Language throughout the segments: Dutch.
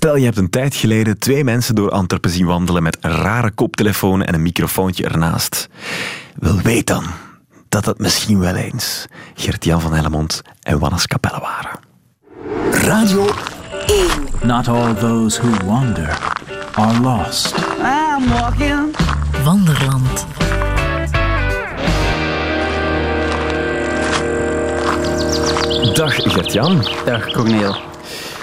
Stel, je hebt een tijd geleden twee mensen door Antwerpen zien wandelen met een rare koptelefoon en een microfoontje ernaast. Wel, weet dan dat het misschien wel eens Gert-Jan van Hellemond en Wannes Capelle waren. Radio 1. Not all those who wander are lost. I'm walking. Wanderland. Dag Gert-Jan. Dag Corneel.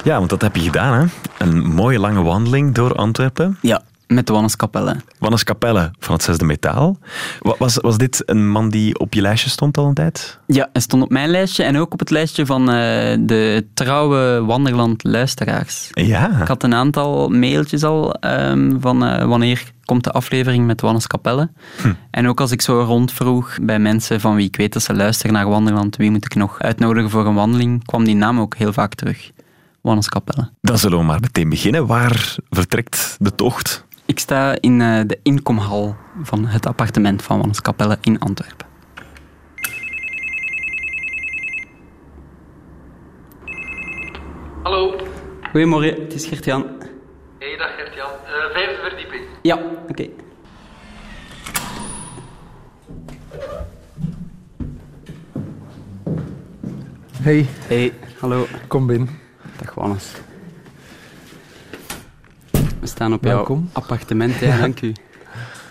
Ja, want dat heb je gedaan, hè? Een mooie lange wandeling door Antwerpen. Ja, met de Wannes-kapelle. Wannes Capelle van het Zesde Metaal. Wa- Was, was dit een man die op je lijstje stond al een tijd? Ja, hij stond op mijn lijstje en ook op het lijstje van eh, de trouwe Wanderland-luisteraars. Ja. Ik had een aantal mailtjes al ehm, van eh, wanneer komt de aflevering met Wannes Kapelle. Hm. En ook als ik zo rondvroeg bij mensen van wie ik weet dat ze luisteren naar Wanderland, wie moet ik nog uitnodigen voor een wandeling, kwam die naam ook heel vaak terug. Wannes Kapelle. Dan zullen we maar meteen beginnen. Waar vertrekt de tocht? Ik sta in eh, de inkomhal van het appartement van Wannes Kapelle in Antwerpen. Hallo. Goedemorgen, het is Gert-Jan. Hey, dag Gert-Jan. Eh, vijfde verdieping. Ja, oké. Hey, Hey, hallo. kom binnen. Dag Wannes. We staan op Welkom. jouw appartement, ja, dank u.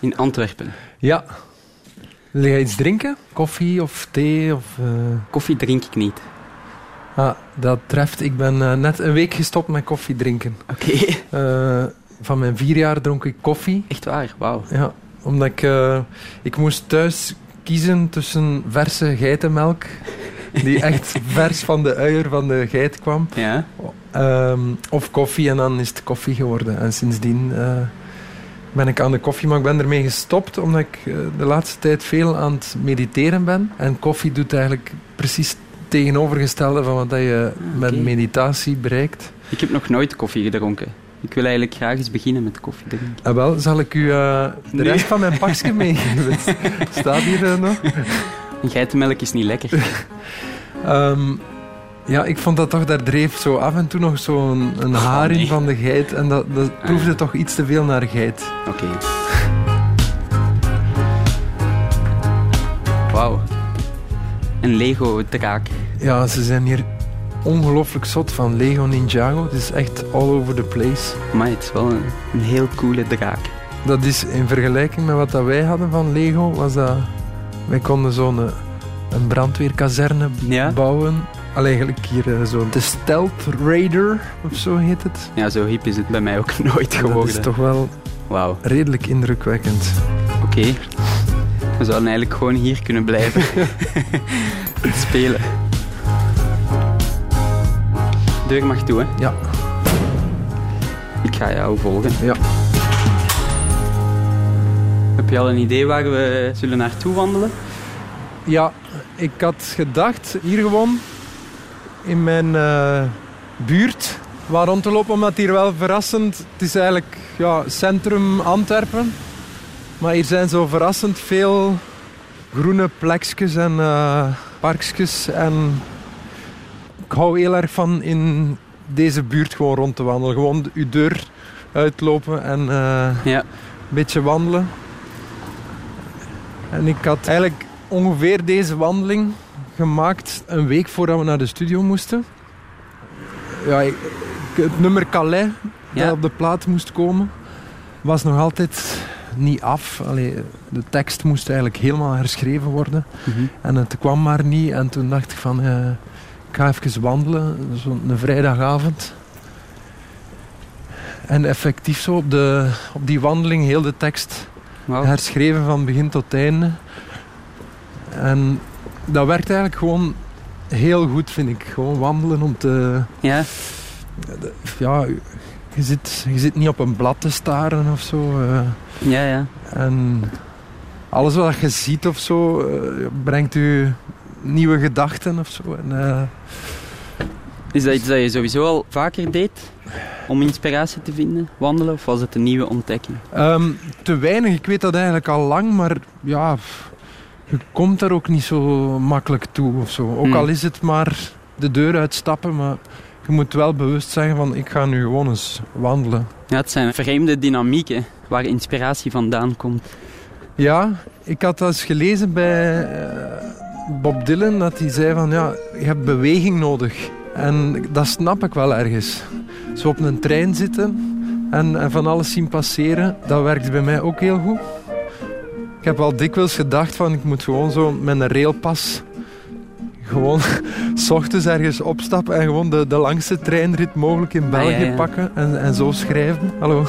In Antwerpen. Ja. Wil jij iets drinken? Koffie of thee? Of, eh, Koffie drink ik niet. Ah, dat treft. Ik ben eh, net een week gestopt met koffie drinken. Oké. Eh, van mijn vier jaar dronk ik koffie. Echt waar, wauw. Ja, omdat ik... ik moest thuis kiezen tussen verse geitenmelk, die echt vers van de uier van de geit kwam, Ja? ehm, of koffie. En dan is het koffie geworden. En sindsdien eh, ben ik aan de koffie, maar ik ben ermee gestopt omdat ik eh, de laatste tijd veel aan het mediteren ben. En koffie doet eigenlijk precies het tegenovergestelde van wat dat je met oké. meditatie bereikt. Ik heb nog nooit koffie gedronken. Ik wil eigenlijk graag eens beginnen met koffie drinken. En wel, zal ik u eh, de Nee. rest van mijn pakje meegeven? Staat hier eh, nog? En geitenmelk is niet lekker. Ehm, ja, ik vond dat toch, daar dreef zo af en toe nog zo'n een haar in nee. van de geit. En dat, dat proefde toch iets te veel naar geit. Oké. Wauw. Een Lego-draak. Ja, ze zijn hier ongelooflijk zot van Lego Ninjago. Het is echt all over the place. Maar het is wel een, een heel coole draak. Dat is in vergelijking met wat dat wij hadden van Lego, was dat... Wij konden zo'n een brandweerkazerne Ja? bouwen. Allee, eigenlijk hier eh, zo de Stealth Raider, of zo heet het. Ja, zo hip is het bij mij ook nooit Dat geworden. is toch wel Wauw. redelijk indrukwekkend. Oké. We zouden eigenlijk gewoon hier kunnen blijven. Spelen. Deur mag toe, hè? Ja. Ik ga jou volgen. Ja. Heb je al een idee waar we zullen naartoe wandelen? Ja, ik had gedacht hier gewoon in mijn eh, buurt waar rond te lopen, omdat hier wel verrassend... Het is eigenlijk ja, centrum Antwerpen, maar hier zijn zo verrassend veel groene plekjes en eh parkjes. En ik hou heel erg van in deze buurt gewoon rond te wandelen. Gewoon uw deur uitlopen en eh, Ja. een beetje wandelen. En ik had eigenlijk ongeveer deze wandeling gemaakt een week voordat we naar de studio moesten. Ja, ik- het nummer Calais Ja. dat op de plaat moest komen, was nog altijd niet af. Allee, de tekst moest eigenlijk helemaal herschreven worden. Mhm. En het kwam maar niet. En toen dacht ik van, eh, ik ga even wandelen, zo'n een vrijdagavond. En effectief zo op, de, op die wandeling heel de tekst Herschreven van begin tot einde. En dat werkt eigenlijk gewoon heel goed, vind ik. Gewoon wandelen om te... Ja? Ja, je zit, je zit niet op een blad te staren of zo. eh. Ja, ja. en alles wat je ziet of zo, eh, brengt u nieuwe gedachten of zo. En, eh, Is dat iets dat je sowieso al vaker deed? Om inspiratie te vinden? Wandelen? Of was het een nieuwe ontdekking? Ehm, te weinig, ik weet dat eigenlijk al lang, maar ja, je komt daar ook niet zo makkelijk toe of zo. Ook Hmm. al is het maar de deur uitstappen, maar je moet wel bewust zeggen van ik ga nu gewoon eens wandelen. Ja, het zijn vreemde dynamieken waar inspiratie vandaan komt. Ja, ik had dat eens gelezen bij eh, Bob Dylan dat hij zei van ja, je hebt beweging nodig. En dat snap ik wel ergens. Zo op een trein zitten en, en van alles zien passeren, dat werkt bij mij ook heel goed. Ik heb al dikwijls gedacht van ik moet gewoon zo met een railpas gewoon s ochtends ergens opstappen en gewoon de, de langste treinrit mogelijk in België ja, ja. pakken en, en zo schrijven. Hallo.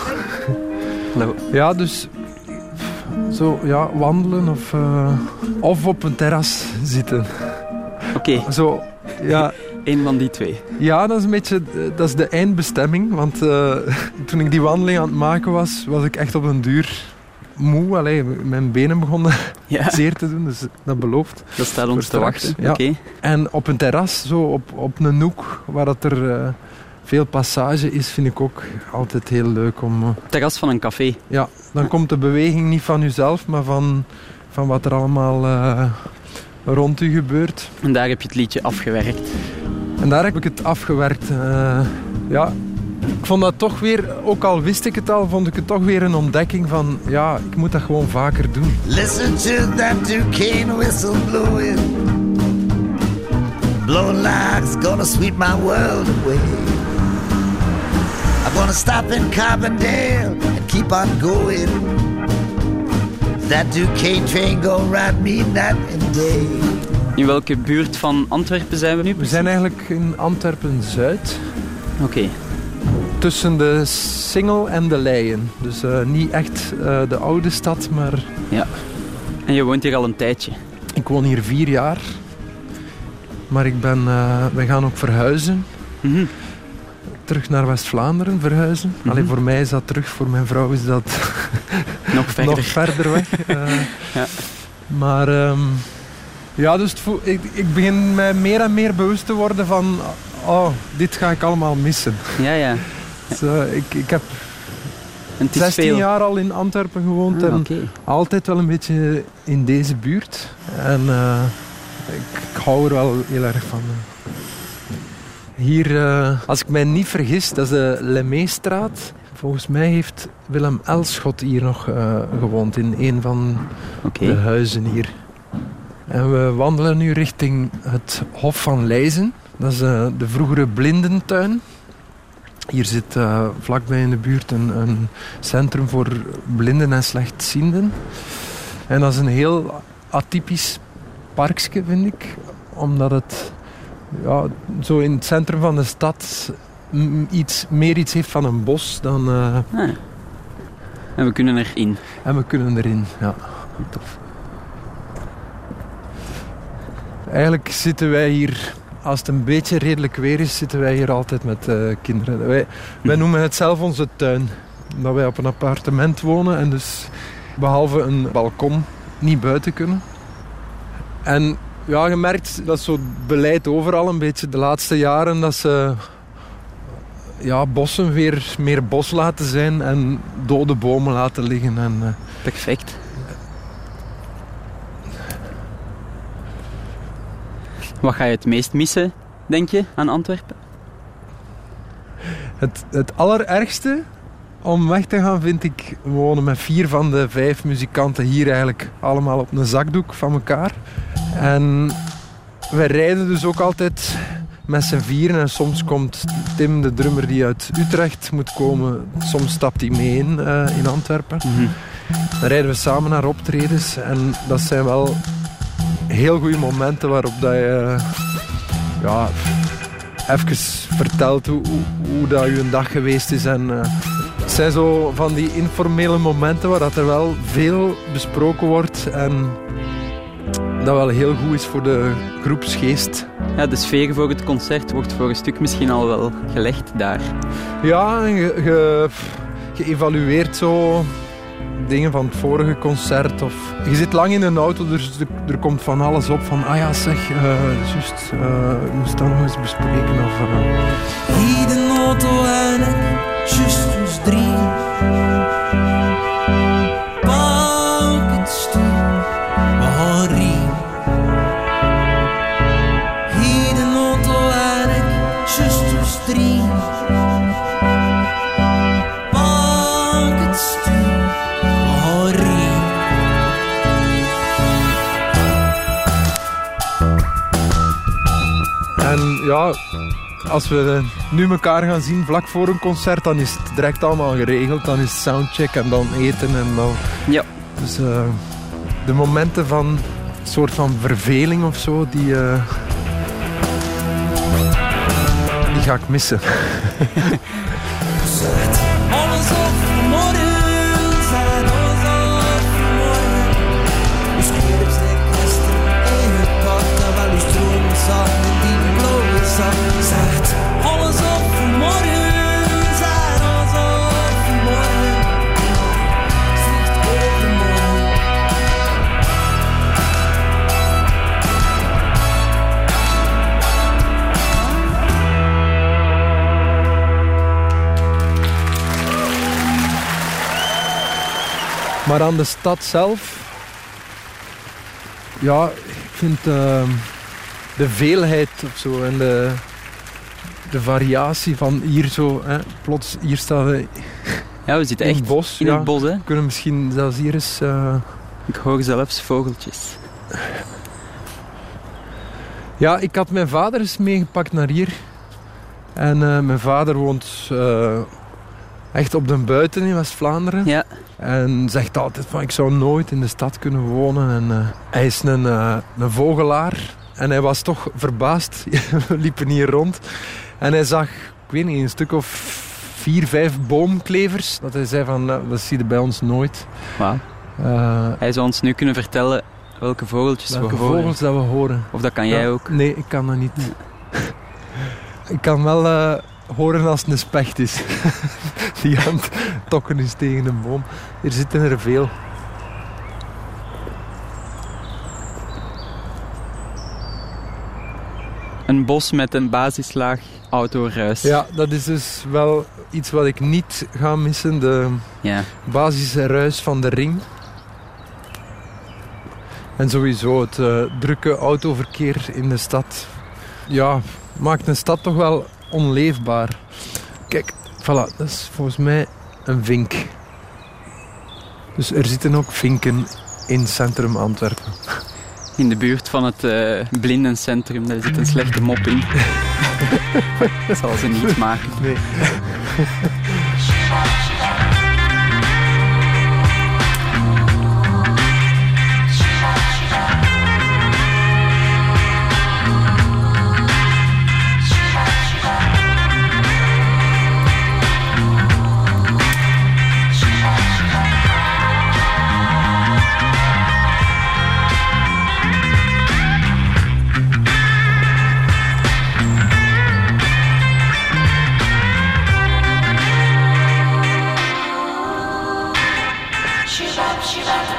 Hallo. Ja, dus zo ja, wandelen of, eh, of op een terras zitten. Oké, Zo, ja, één van die twee. ja, dat is een beetje eh, dat is de eindbestemming. Want eh, toen ik die wandeling aan het maken was, was ik echt op een duur moe. Allee, mijn benen begonnen Ja, zeer te doen, dus dat belooft. dat staat ons te wachten. ja. En op een terras, zo op, op een hoek, waar dat er eh, veel passage is, vind ik ook altijd heel leuk om... Terras van een café. Ja, dan komt de beweging niet van uzelf, maar van, van wat er allemaal rond u gebeurt. En daar heb je het liedje afgewerkt. En daar heb ik het afgewerkt. eh, ja, ik vond dat toch weer, ook al wist ik het al, vond ik het toch weer een ontdekking van, ja, ik moet dat gewoon vaker doen. Listen to that Duquesne whistle blowing. Blowing like it's gonna sweep my world away. I'm gonna stop in Carbondale and keep on going. That Duquesne train gonna ride me night and day. In welke buurt van Antwerpen zijn we nu? We zijn eigenlijk in Antwerpen-Zuid, Oké, tussen de Singel en de Leien. Dus eh, niet echt eh, de oude stad, maar en je woont hier al een tijdje. ik woon hier vier jaar. Maar ik ben, eh, wij gaan ook verhuizen. Mhm. terug naar West-Vlaanderen verhuizen. Mhm. Alleen voor mij is dat terug, voor mijn vrouw is dat Nog verder. nog verder weg. Ja. Maar ehm, ja, dus voel- ik, ik begin mij meer en meer bewust te worden van, oh, dit ga ik allemaal missen. Ja, ja. Dus, eh, ik, ik heb En het is 16 veel. jaar al in Antwerpen gewoond Ah, en altijd wel een beetje in deze buurt. En eh, ik, ik hou er wel heel erg van. Hier, eh, als ik mij niet vergis, dat is de Lemeestraat. Volgens mij heeft Willem Elschot hier nog gewoond in een van de huizen hier. En we wandelen nu richting het Hof van Leijzen. Dat is eh, de vroegere blindentuin. Hier zit eh, vlakbij in de buurt een, een centrum voor blinden en slechtzienden. En dat is een heel atypisch parkje, vind ik. Omdat het ja, zo in het centrum van de stad iets, meer iets heeft van een bos dan... eh, Ah. En we kunnen erin. en we kunnen erin, ja. Tof. Eigenlijk zitten wij hier, als het een beetje redelijk weer is, zitten wij hier altijd met eh, kinderen. Wij, wij noemen het zelf onze tuin. Omdat wij op een appartement wonen en dus behalve een balkon niet buiten kunnen. En ja, je merkt dat zo het beleid overal een beetje de laatste jaren dat ze ja, bossen weer meer bos laten zijn en dode bomen laten liggen. En, eh, Perfect. Wat ga je het meest missen, denk je, aan Antwerpen? Het, het allerergste om weg te gaan vind ik... We wonen met vier van de vijf muzikanten hier eigenlijk allemaal op een zakdoek van elkaar. En wij rijden dus ook altijd met z'n vieren. En soms komt Tim, de drummer die uit Utrecht moet komen, soms stapt hij mee in, eh, in Antwerpen. Dan rijden we samen naar optredens. En dat zijn wel heel goede momenten waarop dat je... Ja, even vertelt hoe, hoe, dat je een dag geweest is. En, eh, het zijn zo van die informele momenten waar dat er wel veel besproken wordt. En dat wel heel goed is voor de groepsgeest. Ja, de sfeer voor het concert wordt voor een stuk misschien al wel gelegd daar. Ja, je, je evalueert zo dingen van het vorige concert. Of, je zit lang in een auto, dus er, komt van alles op. Van, ah ja, zeg, eh juist, ik moest dat nog eens bespreken. Of, de auto en ja, als we nu elkaar gaan zien vlak voor een concert, dan is het direct allemaal geregeld. Dan is soundcheck en dan eten en dan... Ja. Dus eh, de momenten van een soort van verveling of zo, die... eh, die ga ik missen. Maar aan de stad zelf... Ja, ik vind ehm, de veelheid of zo en de, de variatie van hier zo... Hè, plots, hier staan we Ja, we zitten in echt het bos. in ja. het bos, hè. We kunnen misschien zelfs hier eens... eh, Ik hoor zelfs vogeltjes. Ja, ik had mijn vader eens meegepakt naar hier. En eh, mijn vader woont eh, echt op de buiten in West-Vlaanderen. Ja. En zegt altijd van ik zou nooit in de stad kunnen wonen. En, eh, hij is een, eh, een vogelaar. En hij was toch verbaasd. We liepen hier rond. En hij zag, ik weet niet, een stuk of vier, vijf boomklevers. Dat hij zei van, "Nou, dat zie je bij ons nooit. Hij zou ons nu kunnen vertellen welke vogeltjes welke we horen. vogels dat we horen. Of dat kan jij Ja, ook. Nee, ik kan dat niet. ik kan wel horen als het een specht is. Die aan het tokken is tegen een boom. Er zitten er veel. Een bos met een basislaag autoruis. Ja, dat is dus wel iets wat ik niet ga missen. De Ja. basisruis van de ring. En sowieso het eh, drukke autoverkeer in de stad. Ja, maakt een stad toch wel onleefbaar. Kijk, voilà, dat is volgens mij een vink. Dus er zitten ook vinken in centrum Antwerpen. In de buurt van het eh, blindencentrum. Daar zit een slechte mop in. dat zal ze niet maken. Nee.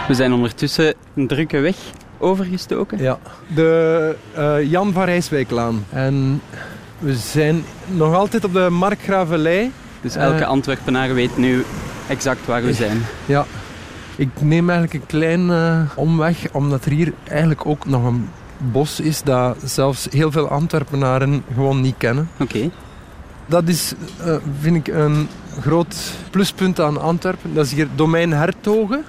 We zijn ondertussen een drukke weg overgestoken. Ja, de eh, Jan van Rijswijklaan. En we zijn nog altijd op de Markgravelij. Dus elke Eh. Antwerpenaar weet nu exact waar we zijn. Ja, ik neem eigenlijk een klein eh, omweg, omdat er hier eigenlijk ook nog een bos is dat zelfs heel veel Antwerpenaren gewoon niet kennen. Oké. Dat is, vind ik, een groot pluspunt aan Antwerpen. Dat is hier domein Hertogen.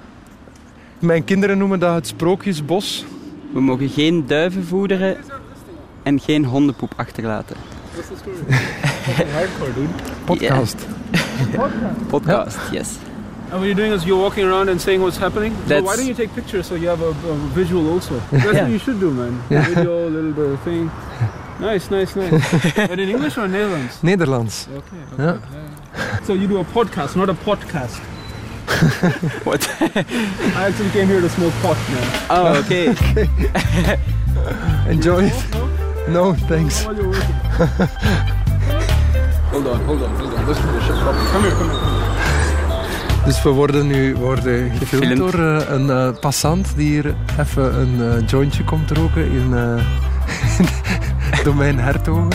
Mijn kinderen noemen dat het Sprookjesbos. We mogen geen duiven voederen en geen hondenpoep achterlaten. Podcast. Podcast, yes. And what you're doing is you're walking around and saying what's happening. So why don't you take pictures so you have a, a visual also? That's Yeah. what you should do, man. Yeah. Video, a little bit of thing. Nice, nice, nice. but in English or Netherlands? Nederlands. Okay. okay. Ja. So you do a podcast, not a podcast. What? I actually came here to smoke pot now. Oh, oké. Enjoy it. No, thanks. Working. hold on, hold on, hold on. Let's shit properly. Come here, come here. Come here. Dus we worden nu worden gefilmd Gefilmd. door eh, een eh, passant die hier even een eh, jointje komt roken in eh domein Hertogen.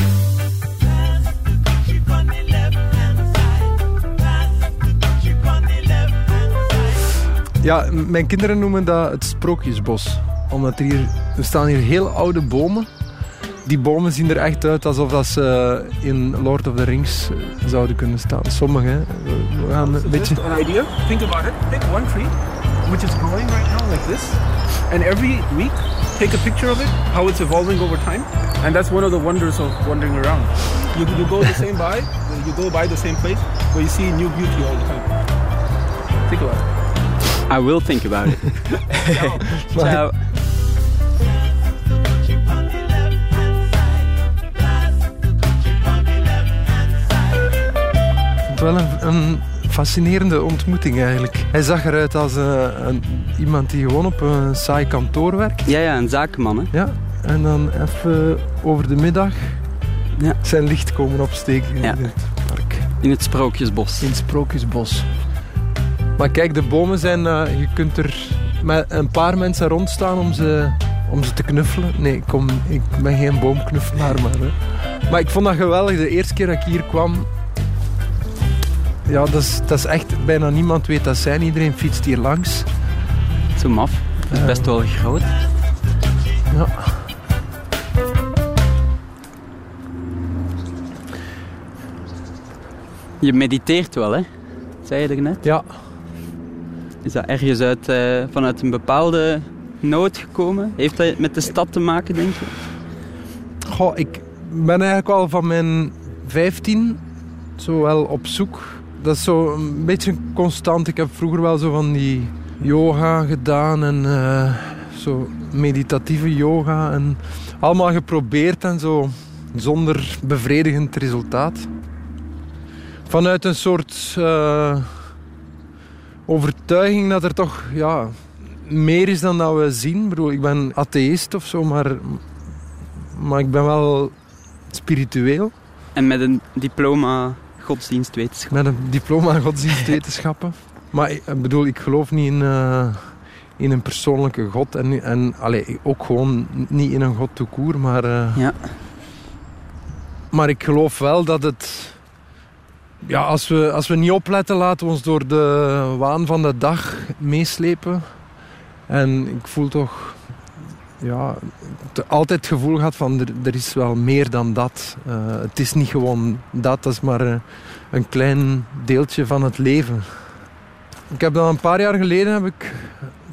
Ja, mijn kinderen noemen dat het sprookjesbos. Omdat er hier, er staan hier heel oude bomen. Die bomen zien er echt uit alsof dat ze eh, in Lord of the Rings eh, zouden kunnen staan. Sommige, hè. We- gaan een beetje... An idea. Think about it. Pick one tree. which is growing right now like this. And every week, take a picture of it, how it's evolving over time. And that's one of the wonders of wandering around. You, you go the same by, you go by the same place, but you see new beauty all the time. Think about it. I will think about it. Ciao. wel een, een fascinerende ontmoeting eigenlijk. Hij zag eruit als eh, een, iemand die gewoon op een saai kantoor werkt. Ja, ja, een zakenman, hè. Ja, en dan even over de middag Ja. zijn licht komen opsteken Ja. in het park. In het Sprookjesbos. In het Sprookjesbos. Maar kijk, de bomen zijn... eh, je kunt er met een paar mensen rondstaan om ze, om ze te knuffelen. Nee, ik, kom, ik ben geen boomknuffelaar, maar... hè. Maar ik vond dat geweldig. De eerste keer dat ik hier kwam... Ja, dat is, dat is echt... Bijna niemand weet dat zijn. Iedereen fietst hier langs. Zo maf. Het is best wel groot. Ja. Je mediteert wel, hè? Zei je er net? Ja. Is dat ergens uit, eh, vanuit een bepaalde nood gekomen? Heeft dat met de stad te maken, denk je? Goh, ik ben eigenlijk al van mijn 15 zo wel op zoek. Dat is zo een beetje constant. Ik heb vroeger wel zo van die yoga gedaan en eh, zo meditatieve yoga en allemaal geprobeerd en zo zonder bevredigend resultaat. Vanuit een soort eh, overtuiging dat er toch ja, meer is dan dat we zien. Ik bedoel, ik ben atheïst of zo, maar maar ik ben wel spiritueel. En met een diploma godsdienstwetenschap. Met een diploma godsdienstwetenschappen. Maar ik bedoel, ik geloof niet in, eh, in een persoonlijke god. En, en allee, ook gewoon niet in een god court. Maar, eh, Ja. maar ik geloof wel dat het... Ja, als we, als we niet opletten, laten we ons door de waan van de dag meeslepen. En ik voel toch... Ja, altijd het gevoel gehad van er, is wel meer dan dat. Eh, het is niet gewoon dat, dat is maar eh, een klein deeltje van het leven. Ik heb dan een paar jaar geleden heb ik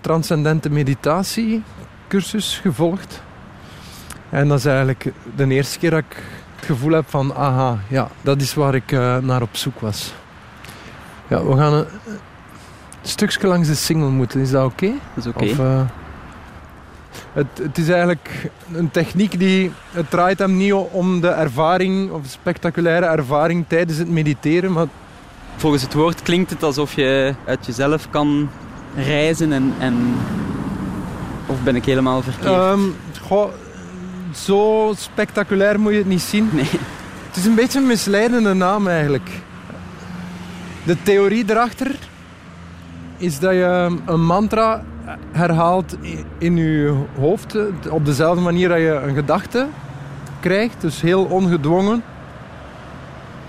transcendente meditatie cursus gevolgd. En dat is eigenlijk de eerste keer dat ik gevoel heb van aha, ja, dat is waar ik eh, naar op zoek was. Ja, we gaan een, een stukje langs de single moeten, is dat oké? Dat is oké. Eh, het, het is eigenlijk een techniek die... Het draait hem niet om de ervaring, of de spectaculaire ervaring tijdens het mediteren, maar Volgens het woord klinkt het alsof je uit jezelf kan reizen en... en... Of ben ik helemaal verkeerd? ehm, goh, zo spectaculair moet je het niet zien. nee. Het is een beetje een misleidende naam eigenlijk. De theorie erachter is dat je een mantra herhaalt in je hoofd. eh, Op dezelfde manier dat je een gedachte krijgt. Dus heel ongedwongen.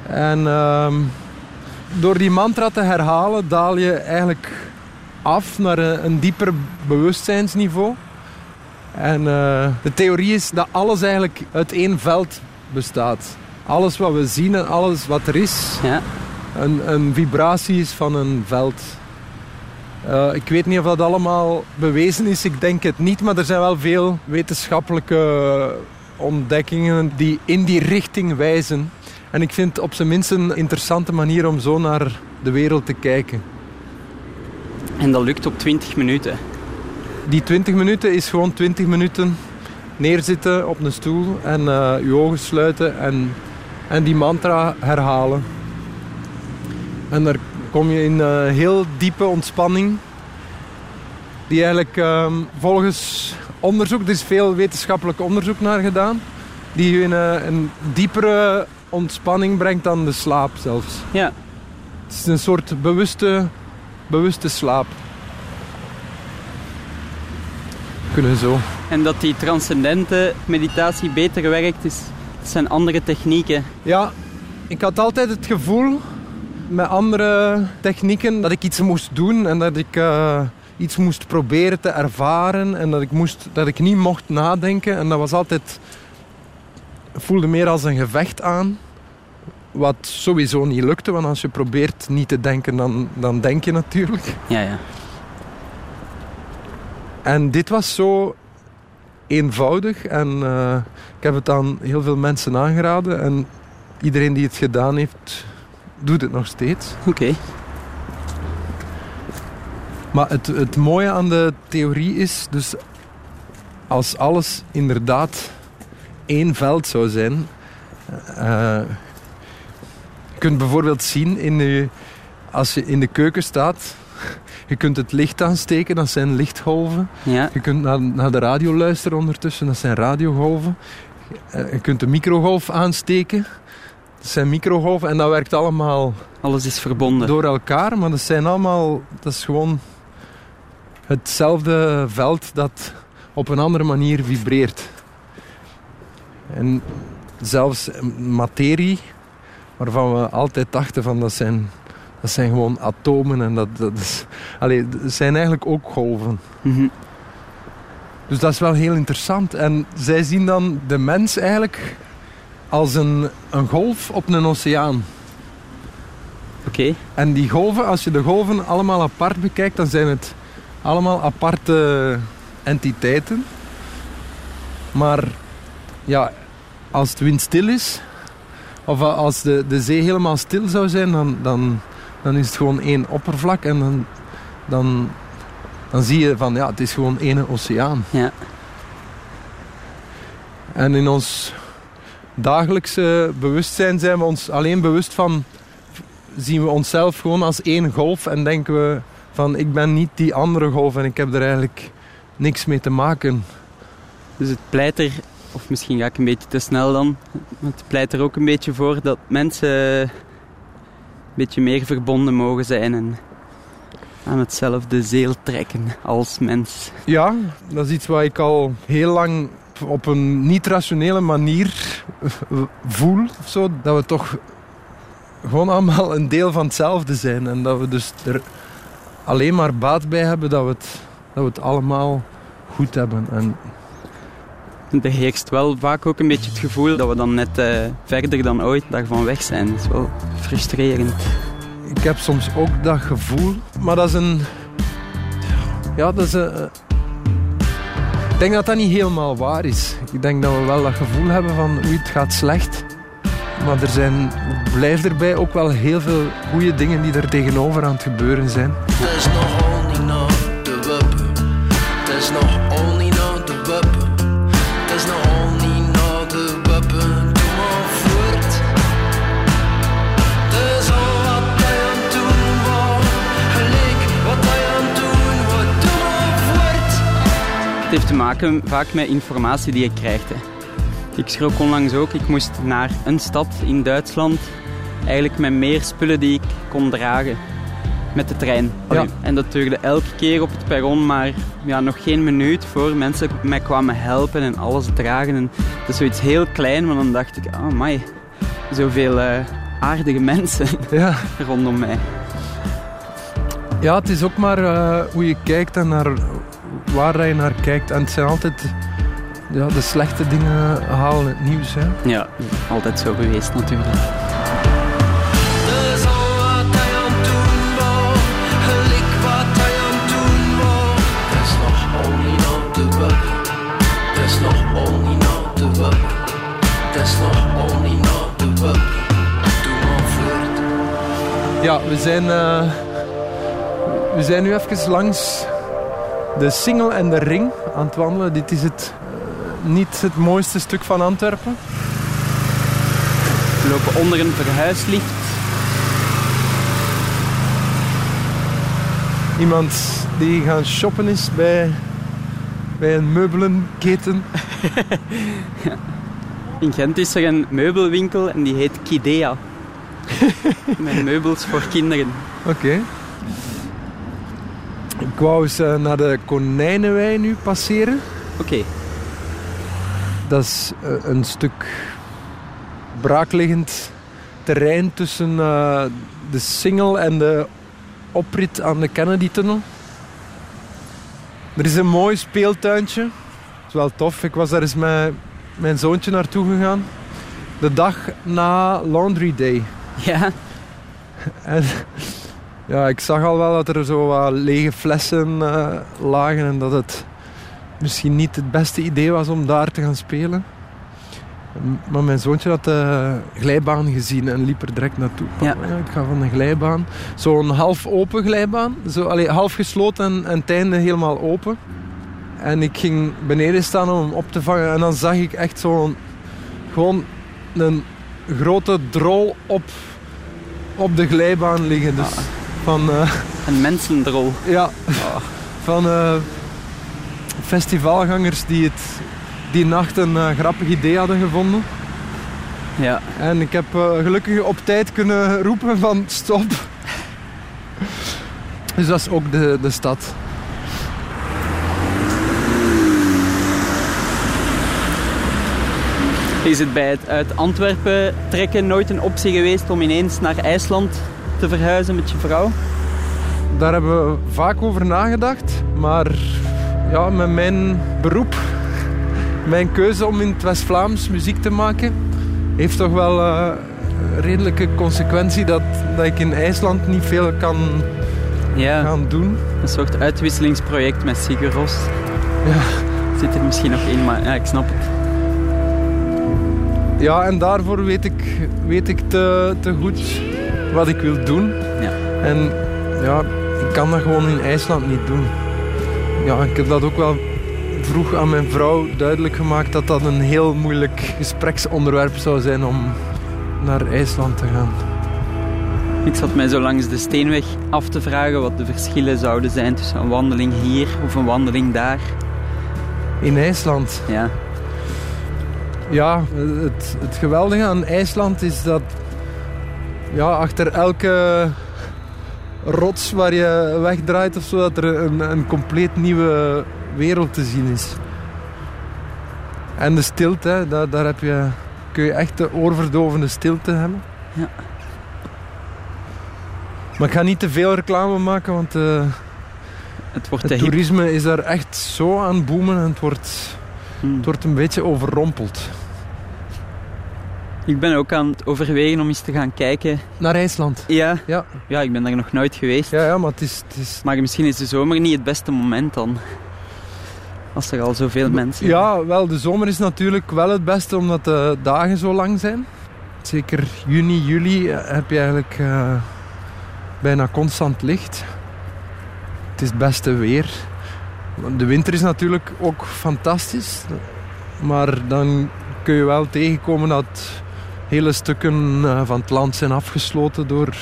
En ehm, door die mantra te herhalen daal je eigenlijk af naar een dieper bewustzijnsniveau. En eh, de theorie is dat alles eigenlijk uit één veld bestaat. Alles wat we zien en alles wat er is, Ja. een, een vibratie is van een veld. Eh, ik weet niet of dat allemaal bewezen is, ik denk het niet, maar er zijn wel veel wetenschappelijke ontdekkingen die in die richting wijzen. En ik vind het op zijn minst een interessante manier om zo naar de wereld te kijken. En dat lukt op 20 minuten. Die 20 minuten is gewoon 20 minuten neerzitten op een stoel en eh, je ogen sluiten en, en die mantra herhalen. En daar kom je in eh, heel diepe ontspanning. Die eigenlijk ehm, volgens onderzoek, er is veel wetenschappelijk onderzoek naar gedaan, die je in eh, een diepere ontspanning brengt dan de slaap zelfs. Ja. Het is een soort bewuste, bewuste slaap. Kunnen zo. En dat die transcendente meditatie beter werkt, is, het zijn andere technieken. Ja, ik had altijd het gevoel met andere technieken dat ik iets moest doen en dat ik eh, iets moest proberen te ervaren en dat ik, moest, dat ik niet mocht nadenken. En dat was altijd, voelde meer als een gevecht aan. Wat sowieso niet lukte, want als je probeert niet te denken, dan, dan denk je natuurlijk. Ja, ja. En dit was zo eenvoudig en eh, ik heb het aan heel veel mensen aangeraden en iedereen die het gedaan heeft, doet het nog steeds. Oké. Maar het, het mooie aan de theorie is, dus als alles inderdaad één veld zou zijn. eh, je kunt bijvoorbeeld zien in de, als je in de keuken staat. Je kunt het licht aansteken, dat zijn lichtgolven. Ja. Je kunt naar, naar de radio luisteren ondertussen, dat zijn radiogolven. Eh, Je kunt de microgolf aansteken, dat zijn microgolven. En dat werkt allemaal Alles is verbonden. door elkaar, maar dat zijn allemaal, dat is gewoon hetzelfde veld dat op een andere manier vibreert. En zelfs materie, waarvan we altijd dachten van dat zijn, dat zijn gewoon atomen en dat, dat, is, allee, dat zijn eigenlijk ook golven. Mhm. Dus dat is wel heel interessant. En zij zien dan de mens eigenlijk als een, een golf op een oceaan. Oké. En die golven, als je de golven allemaal apart bekijkt, dan zijn het allemaal aparte entiteiten. Maar ja, als het windstil is, of als de, de zee helemaal stil zou zijn, dan, dan, dan is het gewoon één oppervlak. En dan, dan, dan zie je van ja, het is gewoon één oceaan. Ja. En in ons dagelijkse bewustzijn zijn we ons alleen bewust van, zien we onszelf gewoon als één golf en denken we van ik ben niet die andere golf en ik heb er eigenlijk niks mee te maken. Dus het pleit er, of misschien ga ik een beetje te snel dan, het pleit er ook een beetje voor dat mensen beetje meer verbonden mogen zijn en aan hetzelfde zeel trekken als mens. Ja, dat is iets wat ik al heel lang op een niet-rationele manier voel. Zo, dat we toch gewoon allemaal een deel van hetzelfde zijn. En dat we dus er alleen maar baat bij hebben dat we het, dat we het allemaal goed hebben. En Er heerst wel vaak ook een beetje het gevoel dat we dan net eh, verder dan ooit daarvan weg zijn. Dat is wel frustrerend. ik heb soms ook dat gevoel. Maar dat is een... Ja, dat is een... Ik denk dat dat niet helemaal waar is. Ik denk dat we wel dat gevoel hebben van oei, het gaat slecht. Maar er zijn, blijft erbij ook wel heel veel goede dingen die er tegenover aan het gebeuren zijn. Heeft te maken vaak met informatie die je krijgt. Hè. Ik schrok onlangs ook. Ik moest naar een stad in Duitsland. Eigenlijk met meer spullen die ik kon dragen. Met de trein. Allee, En dat duurde elke keer op het perron maar ja, nog geen minuut voor mensen mij kwamen helpen en alles dragen. En dat is zoiets heel klein, maar dan dacht ik, oh my, zoveel eh, aardige mensen Ja, rondom mij. ja het is ook maar eh, hoe je kijkt en naar waar je naar kijkt. En het zijn altijd... Ja, de slechte dingen halen het nieuws. Hè. Ja, altijd zo geweest natuurlijk. Ja, we zijn, eh, we zijn nu even langs de Singel en de Ring aan het wandelen. Dit is het, niet het mooiste stuk van Antwerpen. We lopen onder een verhuislift. Iemand die gaan shoppen is bij, bij een meubelenketen. In Gent is er een meubelwinkel en die heet Kidea. Met meubels voor kinderen. Oké. Wou eens naar de Konijnenwei nu passeren. Oké, Dat is eh, een stuk braakliggend terrein tussen eh, de Singel en de oprit aan de Kennedy-tunnel. Er is een mooi speeltuintje. Dat is wel tof. Ik was daar eens met mijn zoontje naartoe gegaan. De dag na Laundry Day. ja. En ja, ik zag al wel dat er zo wat lege flessen eh, lagen en dat het misschien niet het beste idee was om daar te gaan spelen. Maar mijn zoontje had de glijbaan gezien en liep er direct naartoe. Ja. Papa, ik ga van de glijbaan. Zo'n half open glijbaan. Zo, allee, half gesloten en, en het einde helemaal open. En ik ging beneden staan om hem op te vangen. En dan zag ik echt zo'n... Gewoon een grote drol op, op de glijbaan liggen. Dus van... eh, Een mensendrol. ja, van eh, festivalgangers die het die nacht een eh, grappig idee hadden gevonden. Ja. En ik heb gelukkig op tijd kunnen roepen van stop. Dus dat is ook de, de stad. Is het bij het uit Antwerpen trekken nooit een optie geweest om ineens naar IJsland te verhuizen met je vrouw? Daar hebben we vaak over nagedacht. Maar ja, met mijn beroep, mijn keuze om in het West-Vlaams muziek te maken, heeft toch wel een redelijke consequentie dat, dat ik in IJsland niet veel kan Ja, gaan doen. een soort uitwisselingsproject met Sigur Ros. Ja. Zit er misschien nog in, maar ja, ik snap het. Ja, en daarvoor weet ik, weet ik te, te goed wat ik wil doen. Ja. En ja, ik kan dat gewoon in IJsland niet doen. Ja, ik heb dat ook wel vroeg aan mijn vrouw duidelijk gemaakt dat dat een heel moeilijk gespreksonderwerp zou zijn om naar IJsland te gaan. Ik zat mij zo langs de steenweg af te vragen wat de verschillen zouden zijn tussen een wandeling hier of een wandeling daar. In IJsland. Ja, Ja, het, het geweldige aan IJsland is dat ja, achter elke rots waar je wegdraait of zo, dat er een, een compleet nieuwe wereld te zien is. En de stilte, daar, daar heb je, kun je echt de oorverdovende stilte hebben. Ja. Maar ik ga niet te veel reclame maken, want eh, het wordt het hip. toerisme is daar echt zo aan het boomen en het wordt, Hmm. het wordt een beetje overrompeld. Ik ben ook aan het overwegen om eens te gaan kijken. Naar IJsland. Ja, Ja, ja ik ben daar nog nooit geweest. ja, ja maar het is, het is Maar misschien is de zomer niet het beste moment dan. Als er al zoveel mensen zijn. Ja, wel, de zomer is natuurlijk wel het beste omdat de dagen zo lang zijn. Zeker juni, juli eh, heb je eigenlijk eh, bijna constant licht. Het is het beste weer. De winter is natuurlijk ook fantastisch. Maar dan kun je wel tegenkomen dat hele stukken eh, van het land zijn afgesloten door,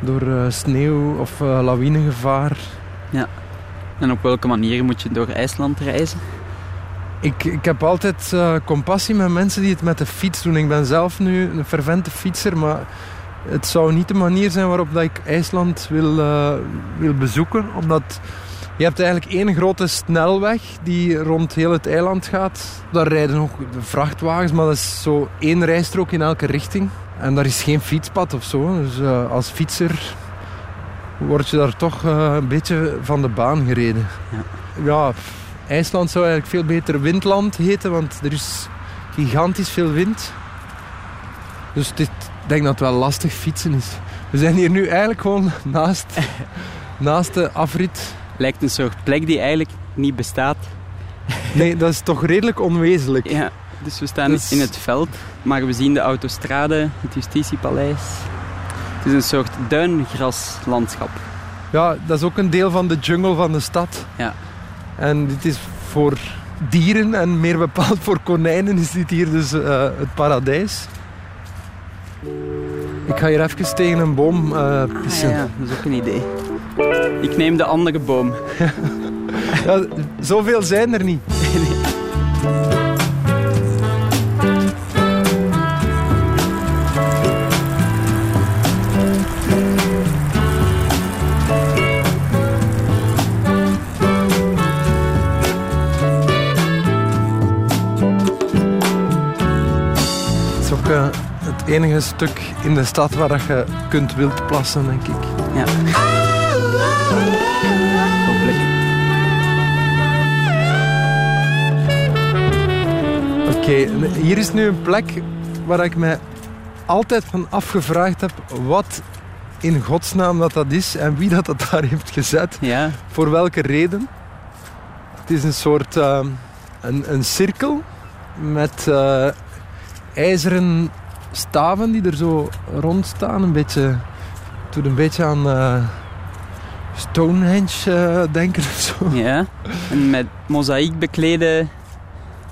door eh, sneeuw of eh, lawinegevaar. En op welke manier moet je door IJsland reizen? Ik, ik heb altijd compassie met mensen die het met de fiets doen. Ik ben zelf nu een fervente fietser, maar het zou niet de manier zijn waarop dat ik IJsland wil, wil bezoeken. Omdat je hebt eigenlijk één grote snelweg die rond heel het eiland gaat. Daar rijden ook de vrachtwagens, maar dat is zo één rijstrook in elke richting. En daar is geen fietspad of zo. Dus eh, als fietser word je daar toch eh, een beetje van de baan gereden. ja IJsland zou eigenlijk veel beter windland heten, want er is gigantisch veel wind. Dus dit, ik denk dat het wel lastig fietsen is. We zijn hier nu eigenlijk gewoon naast, naast de afrit. Lijkt een soort plek die eigenlijk niet bestaat. Nee, dat is toch redelijk onwezenlijk. Ja, dus we staan Dus- in het veld, maar we zien de autostrade, het justitiepaleis. Het is een soort duingraslandschap. Ja, dat is ook een deel van de jungle van de stad. Ja. En dit is voor dieren en meer bepaald voor konijnen is dit hier dus eh, het paradijs. Ik ga hier even tegen een boom eh pissen. Ah, ja, dat is ook een idee. Ik neem de andere boom. Ja, zoveel zijn er niet. Eh, het enige stuk in de stad waar dat je kunt wild plassen, denk ik. Ja. Oké, hier is nu een plek waar ik mij altijd van afgevraagd heb wat in godsnaam dat dat is en wie dat, dat daar heeft gezet. Ja, Voor welke reden. Het is een soort eh, een, een cirkel met eh, ijzeren staven die er zo rond staan. Een beetje, het doet een beetje aan eh, Stonehenge eh, denken of zo. Ja. En met mozaïek beklede,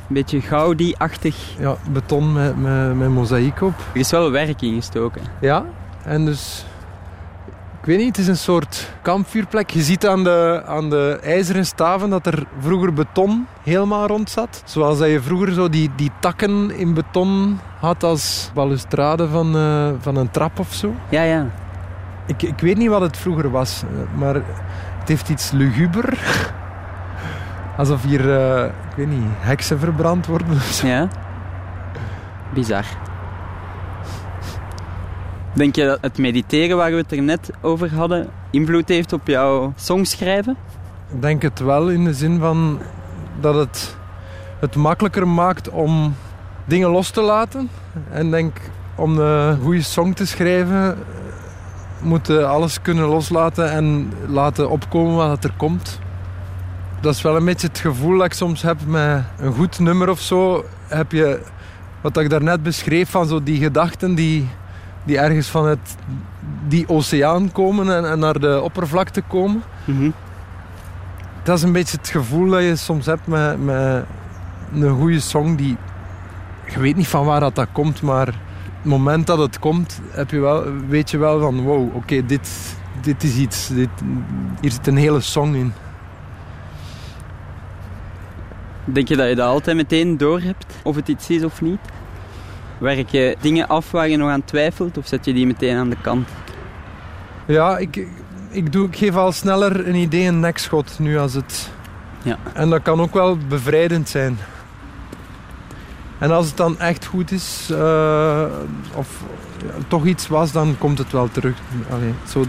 een beetje Gaudi-achtig. Ja, beton met, met, met mozaïek op. Er is wel werk in gestoken. Ja, en dus... Ik weet niet, het is een soort kampvuurplek. Je ziet aan de, aan de ijzeren staven dat er vroeger beton helemaal rond zat. Zoals dat je vroeger zo die, die takken in beton had als balustrade van, eh, van een trap of zo. Ja, ja. Ik, ik weet niet wat het vroeger was, eh, maar het heeft iets luguber. Alsof hier, eh, ik weet niet, heksen verbrand worden of zo. Ja. Bizar. Denk je dat het mediteren waar we het er net over hadden invloed heeft op jouw songschrijven? Ik denk het wel in de zin van dat het het makkelijker maakt om dingen los te laten. En denk om een goede song te schrijven eh, moet je alles kunnen loslaten en laten opkomen wat er komt. Dat is wel een beetje het gevoel dat ik soms heb met een goed nummer of zo. Heb je wat ik daarnet beschreef van zo die gedachten die, die ergens van het, die oceaan komen en, en naar de oppervlakte komen. Mhm. Dat is een beetje het gevoel dat je soms hebt met, met een goede song die... Je weet niet van waar dat, dat komt, maar het moment dat het komt, heb je wel, weet je wel van... Wow, oké, dit, dit is iets. Dit, hier zit een hele song in. Denk je dat je dat altijd meteen door hebt? Of het iets is of niet? Werk je dingen af waar je nog aan twijfelt? Of zet je die meteen aan de kant? Ja, ik, ik, doe, ik geef al sneller een idee een nekschot nu als het... Ja. En dat kan ook wel bevrijdend zijn. En als het dan echt goed is, eh, of ja, toch iets was, dan komt het wel terug. Allee, zo,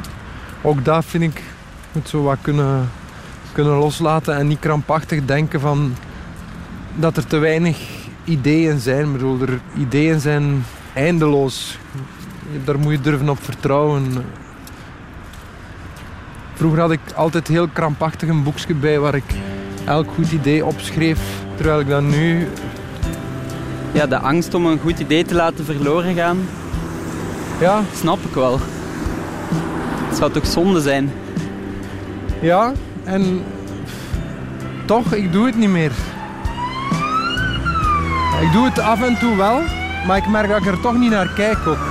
ook dat vind ik, moet zo wat kunnen, kunnen loslaten en niet krampachtig denken van dat er te weinig ideeën zijn. Ik bedoel, er, ideeën zijn eindeloos. Daar moet je durven op vertrouwen. Vroeger had ik altijd heel krampachtig een boekje bij waar ik elk goed idee opschreef. Terwijl ik dan nu Ja, de angst om een goed idee te laten verloren gaan, Ja, snap ik wel. Het zou toch zonde zijn? ja. En toch, ik doe het niet meer. Ik doe het af en toe wel, maar ik merk dat ik er toch niet naar kijk ook.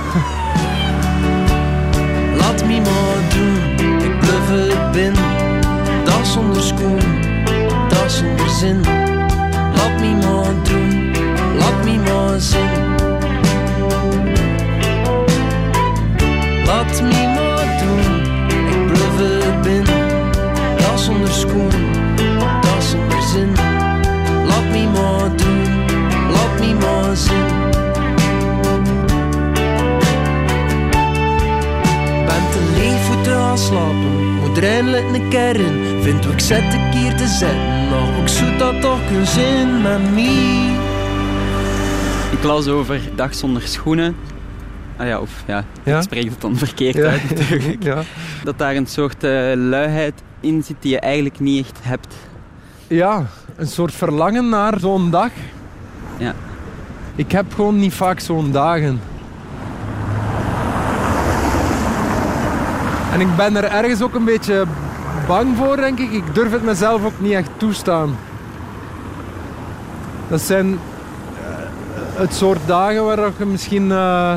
Laat me maar doen, ik bluff ik ben. Dat zonder schoen, dat zonder zin. Laat me maar doen, laat me maar zien. Laat me maar doen, ik bluff ik ben. Dat zonder schoen, laat me maar zien. Ben te leeg voor te gaan slapen Moet eindelijk een keer in Vind wat ik zet een keer te zetten Maar ook zoet dat toch een zin met me Ik las over Dag zonder schoenen. Ah ja, of ja, Ja? ik spreek het dan verkeerd Ja. uit natuurlijk. ja. Dat daar een soort eh, luiheid in zit die je eigenlijk niet echt hebt. ja, een soort verlangen naar zo'n dag. Ja. Ik heb gewoon niet vaak zo'n dagen. En ik ben er ergens ook een beetje bang voor, denk ik. Ik durf het mezelf ook niet echt toestaan. Dat zijn eh, het soort dagen waar je misschien eh,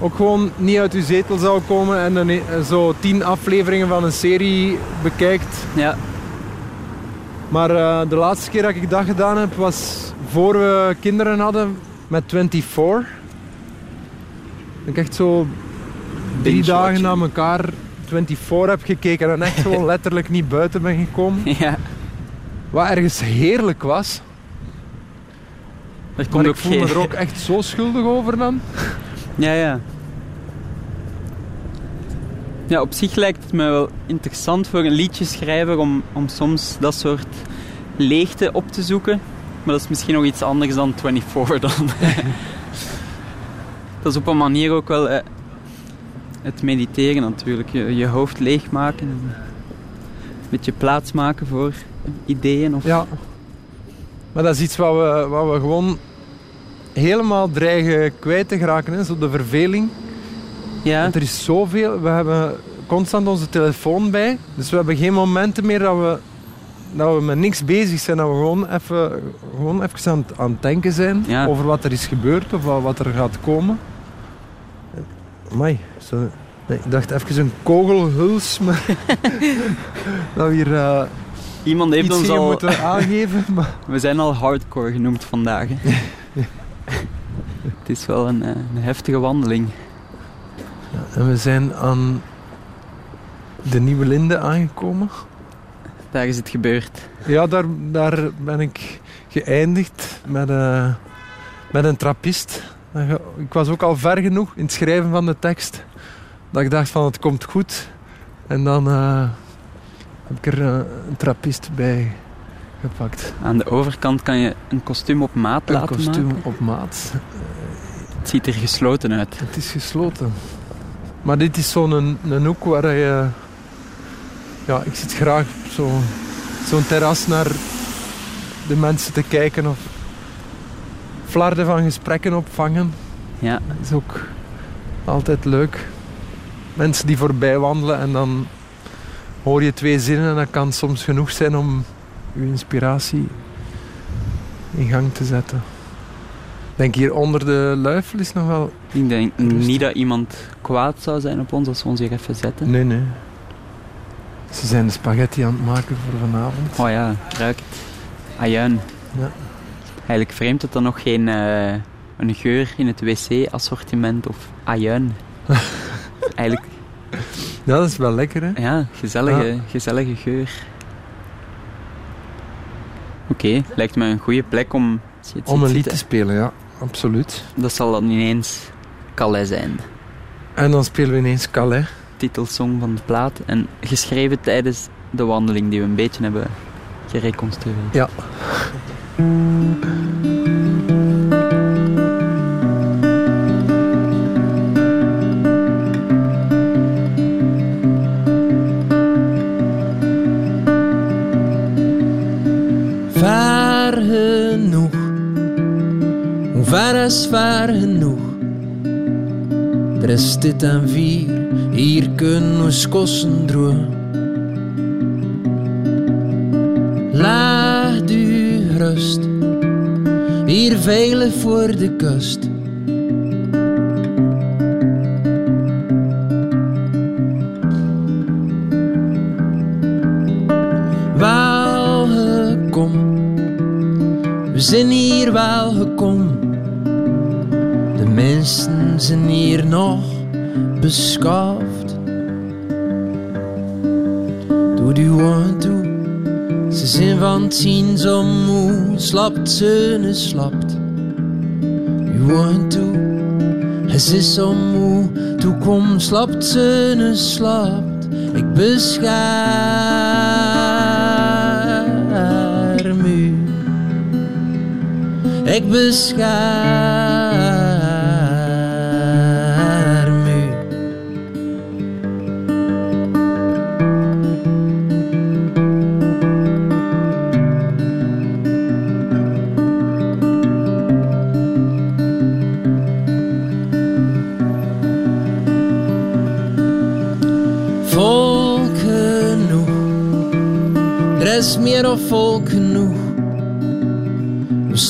ook gewoon niet uit je zetel zou komen en dan eh, zo tien afleveringen van een serie bekijkt. Ja, Maar eh, de laatste keer dat ik dat gedaan heb was voor we kinderen hadden met 24. Dat ik echt zo drie dagen na elkaar 24 heb gekeken en echt gewoon letterlijk niet buiten ben gekomen. ja. Wat ergens heerlijk was. Maar komt ik ook voel me er ook echt zo schuldig over dan. Ja, ja. Ja, op zich lijkt het me wel interessant voor een liedjeschrijver om, om soms dat soort leegte op te zoeken. Maar dat is misschien nog iets anders dan 24 dan. dat is op een manier ook wel eh, het mediteren natuurlijk. Je, je hoofd leegmaken. beetje plaats maken voor ideeën. Of... Ja. Maar dat is iets wat we, wat we gewoon helemaal dreigen kwijt te geraken. Hè? Zo de verveling. Ja, Want er is zoveel. We hebben constant onze telefoon bij. Dus we hebben geen momenten meer dat we, dat we met niks bezig zijn. Dat we gewoon even, gewoon even aan, het- aan het denken zijn Ja. over wat er is gebeurd of wat er gaat komen. Nee, ik dacht even een kogelhuls, maar dat we hier eh, iemand heeft ons al... moeten aangeven. Maar We zijn al hardcore genoemd vandaag. hè. Het is wel een, eh, een heftige wandeling. En we zijn aan de Nieuwe Linde aangekomen. Daar is het gebeurd. Ja, daar, daar ben ik geëindigd met, eh, met een trappist. Ik was ook al ver genoeg in het schrijven van de tekst dat ik dacht van het komt goed. En dan eh, heb ik er eh, een trappist bij gepakt. Aan de overkant kan je een kostuum op maat Een laten kostuum maken. op maat. Het ziet er gesloten uit. Het is gesloten. Maar dit is zo'n een, een hoek waar je... Ja, ik zit graag op zo- zo'n terras naar de mensen te kijken of flarden van gesprekken opvangen. Ja, Dat is ook altijd leuk. Mensen die voorbij wandelen en dan hoor je twee zinnen en dat kan soms genoeg zijn om je inspiratie in gang te zetten. Ik denk hier onder de luifel is nog wel... ik denk Rustig. niet dat iemand kwaad zou zijn op ons als we ons hier even zetten. Nee, nee. Ze zijn de spaghetti aan het maken voor vanavond. Oh ja, ruikt. Ajuin. Ja. Eigenlijk vreemd dat er nog geen eh, een geur in het wc-assortiment of ajuin. Eigenlijk, Ja, dat is wel lekker, hè? ja, gezellige, gezellige geur. Oké, lijkt me een goede plek om... Om een lied te spelen, ja. Absoluut. Dat zal dan ineens Calais zijn. En dan spelen we ineens Calais. Titelsong van de plaat. En geschreven tijdens de wandeling die we een beetje hebben gereconstrueerd. Ja. Ver genoeg, hoe ver is ver genoeg? Is dit en vier, hier kunnen we kosten droog. Laag u rust, hier veilig voor de kust. Welkom, we zijn hier wel zijn hier nog beschaafd. Doe die want toe, ze zijn van het zien zo moe. Slapt ze en slapt. U want toe, het is zo moe. Toe kom, slapt ze en slapt. Ik bescherm u. Ik bescherm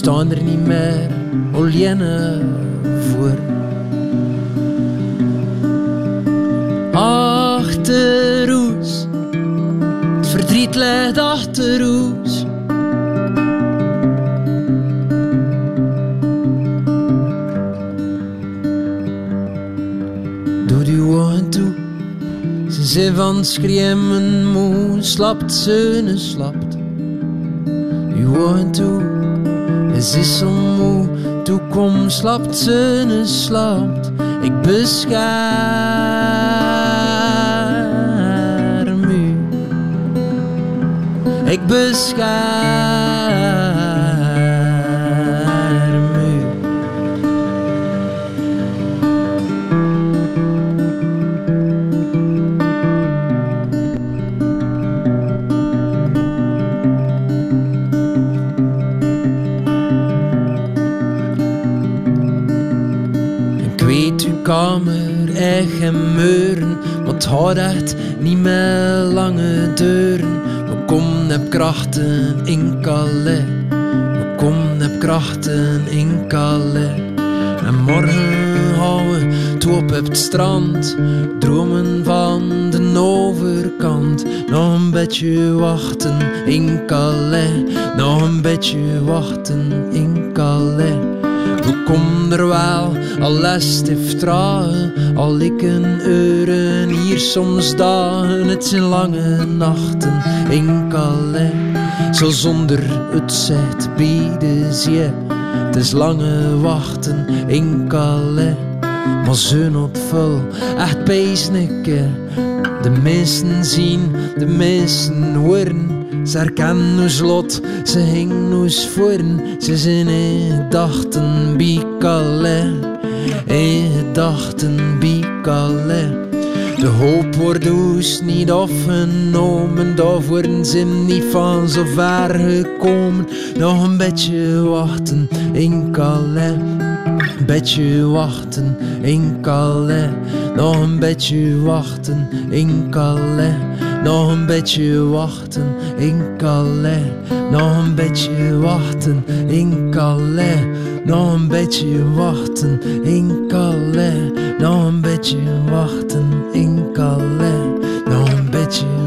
staan er niet meer voor. Achter ons, het verdriet ligt achter ons. Doe die ogen toe, ze zijn van schreeuwen moe, slapt ze en het is zo moe, toe kom, slapt ze en. Ik bescherm u. Ik bescherm en meuren, het houdt echt niet meer lange deuren. We komen op krachten in Calais, we komen op krachten in Calais. En morgen gaan we op het strand, dromen van de overkant. Nog een beetje wachten in Calais, nog een beetje wachten in Calais. We komen er wel, al les heeft tragen, al ik een uren, hier soms dagen. Het zijn lange nachten in Calais, zo zonder het zicht bieden zie. Het is lange wachten in Calais, maar ze not vol, echt peesnikke. De mensen zien, de mensen horen. Ze herkennen ons lot, ze hingen ons voren. Ze zijn gedachten in gedachten Calais. De hoop wordt ons niet afgenomen, daar worden ze niet van zo ver gekomen. Nog een beetje wachten in Calais, een beetje wachten in Calais. Nog een beetje wachten in Calais. Nog een beetje wachten in Calais. Nog een beetje wachten in Calais. Nog een beetje wachten in Calais. Nog een beetje wachten in Calais. Nog een beetje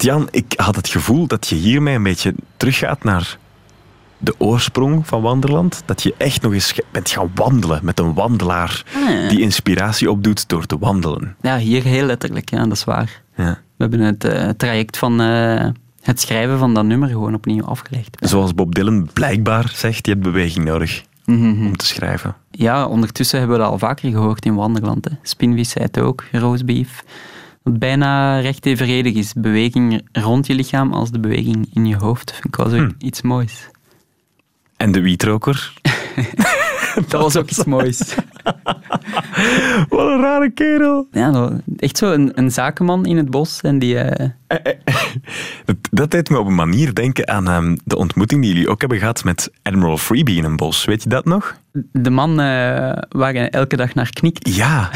Gert-Jan, ik had het gevoel dat je hiermee een beetje teruggaat naar de oorsprong van Wanderland. Dat je echt nog eens bent gaan wandelen met een wandelaar Ah, ja. die inspiratie opdoet door te wandelen. Ja, hier heel letterlijk, ja, dat is waar. Ja. We hebben het eh, traject van eh, het schrijven van dat nummer gewoon opnieuw afgelegd. Zoals Bob Dylan blijkbaar zegt, je hebt beweging nodig om te schrijven. Ja, ondertussen hebben we dat al vaker gehoord in Wanderland. Hè. Spinvis zei het ook, roastbeef. Bijna recht evenredig is. Beweging rond je lichaam als de beweging in je hoofd. Vind ik wel zo Hm. iets moois. En de wietroker? Dat was ook iets moois. Wat een rare kerel. Ja, echt zo een, een zakenman in het bos. En die, eh, Dat, dat deed me op een manier denken aan ehm, de ontmoeting die jullie ook hebben gehad met Admiral Freebie in een bos. Weet je dat nog? de man eh, waar je elke dag naar knikt. Ja.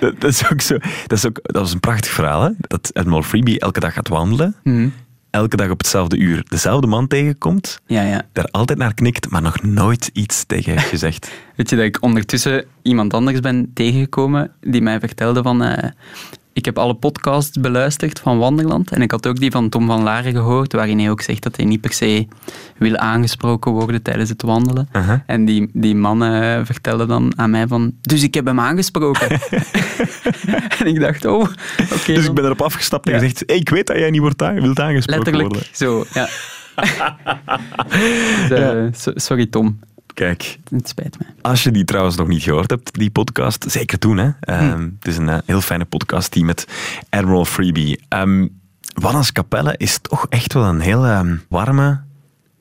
Dat, dat is ook zo. Dat, is ook, dat was een prachtig verhaal, hè? Dat Admiral Freebie elke dag gaat wandelen. Mhm. Elke dag op hetzelfde uur dezelfde man tegenkomt. Ja, ja. Daar altijd naar knikt, maar nog nooit iets tegen heeft gezegd. Weet je dat ik ondertussen iemand anders ben tegengekomen die mij vertelde van... eh, ik heb alle podcasts beluisterd van Wanderland en ik had ook die van Tom van Laren gehoord, waarin hij ook zegt dat hij niet per se wil aangesproken worden tijdens het wandelen. En die, die man eh, vertelde dan aan mij van, dus ik heb hem aangesproken. en ik dacht, oh, oké. dus ik ben erop afgestapt en Ja. gezegd: hey, ik weet dat jij niet wordt wilt aangesproken Letterlijk worden. zo, ja. Dus, eh, so- sorry Tom, Kijk, het spijt me. Als je die trouwens nog niet gehoord hebt, die podcast, zeker doen. Hè? Ehm, Hm. Het is een eh, heel fijne podcast die met Admiral Freebie. Um, Wannes Capelle is toch echt wel een heel ehm, warme,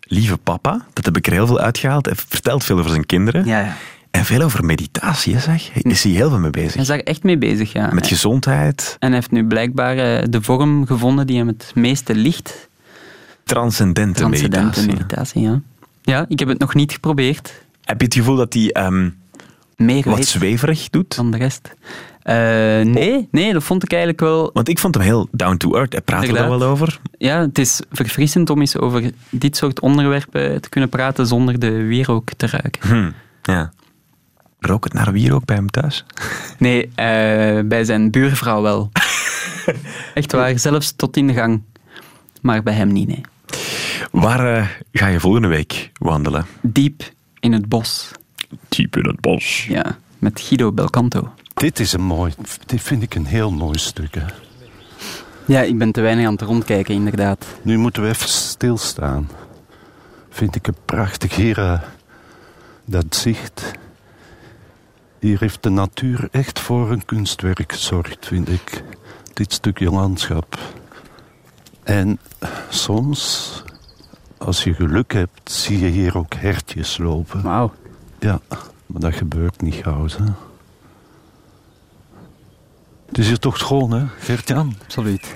lieve papa. Dat heb ik er heel veel uitgehaald. Hij vertelt veel over zijn kinderen. Ja, ja. En veel over meditatie, zeg. Is hij heel veel mee bezig. Hij is daar echt mee bezig, ja. Met gezondheid, En hij heeft nu blijkbaar eh, de vorm gevonden die hem het meeste ligt. transcendente, Transcendente meditatie. meditatie, ja. Ja, ik heb het nog niet geprobeerd. Heb je het gevoel dat hij ehm, Meer wat zweverig doet? dan de rest. Eh, nee, nee, dat vond ik eigenlijk wel... Want ik vond hem heel down to earth. Hij praat er wel over. Ja, het is verfrissend om eens over dit soort onderwerpen te kunnen praten zonder de wierook te ruiken. Hm, ja. Rook het naar wierook bij hem thuis? Nee, eh, bij zijn buurvrouw wel. Echt waar, zelfs tot in de gang. Maar bij hem niet, nee. Waar eh, ga je volgende week wandelen? Diep in het bos. Diep in het bos. Ja, met Guido Belcanto. Dit is een mooi, dit vind ik een heel mooi stuk. Hè. Ja, ik ben te weinig aan het rondkijken, inderdaad. Nu moeten we even stilstaan. Vind ik een prachtig hier, eh, dat zicht. Hier heeft de natuur echt voor een kunstwerk gezorgd, vind ik. Dit stukje landschap. En soms, als je geluk hebt, zie je hier ook hertjes lopen. Wauw. Ja, Maar dat gebeurt niet gauw, hè. Het is hier toch schoon, hè, Gert-Jan? Absoluut.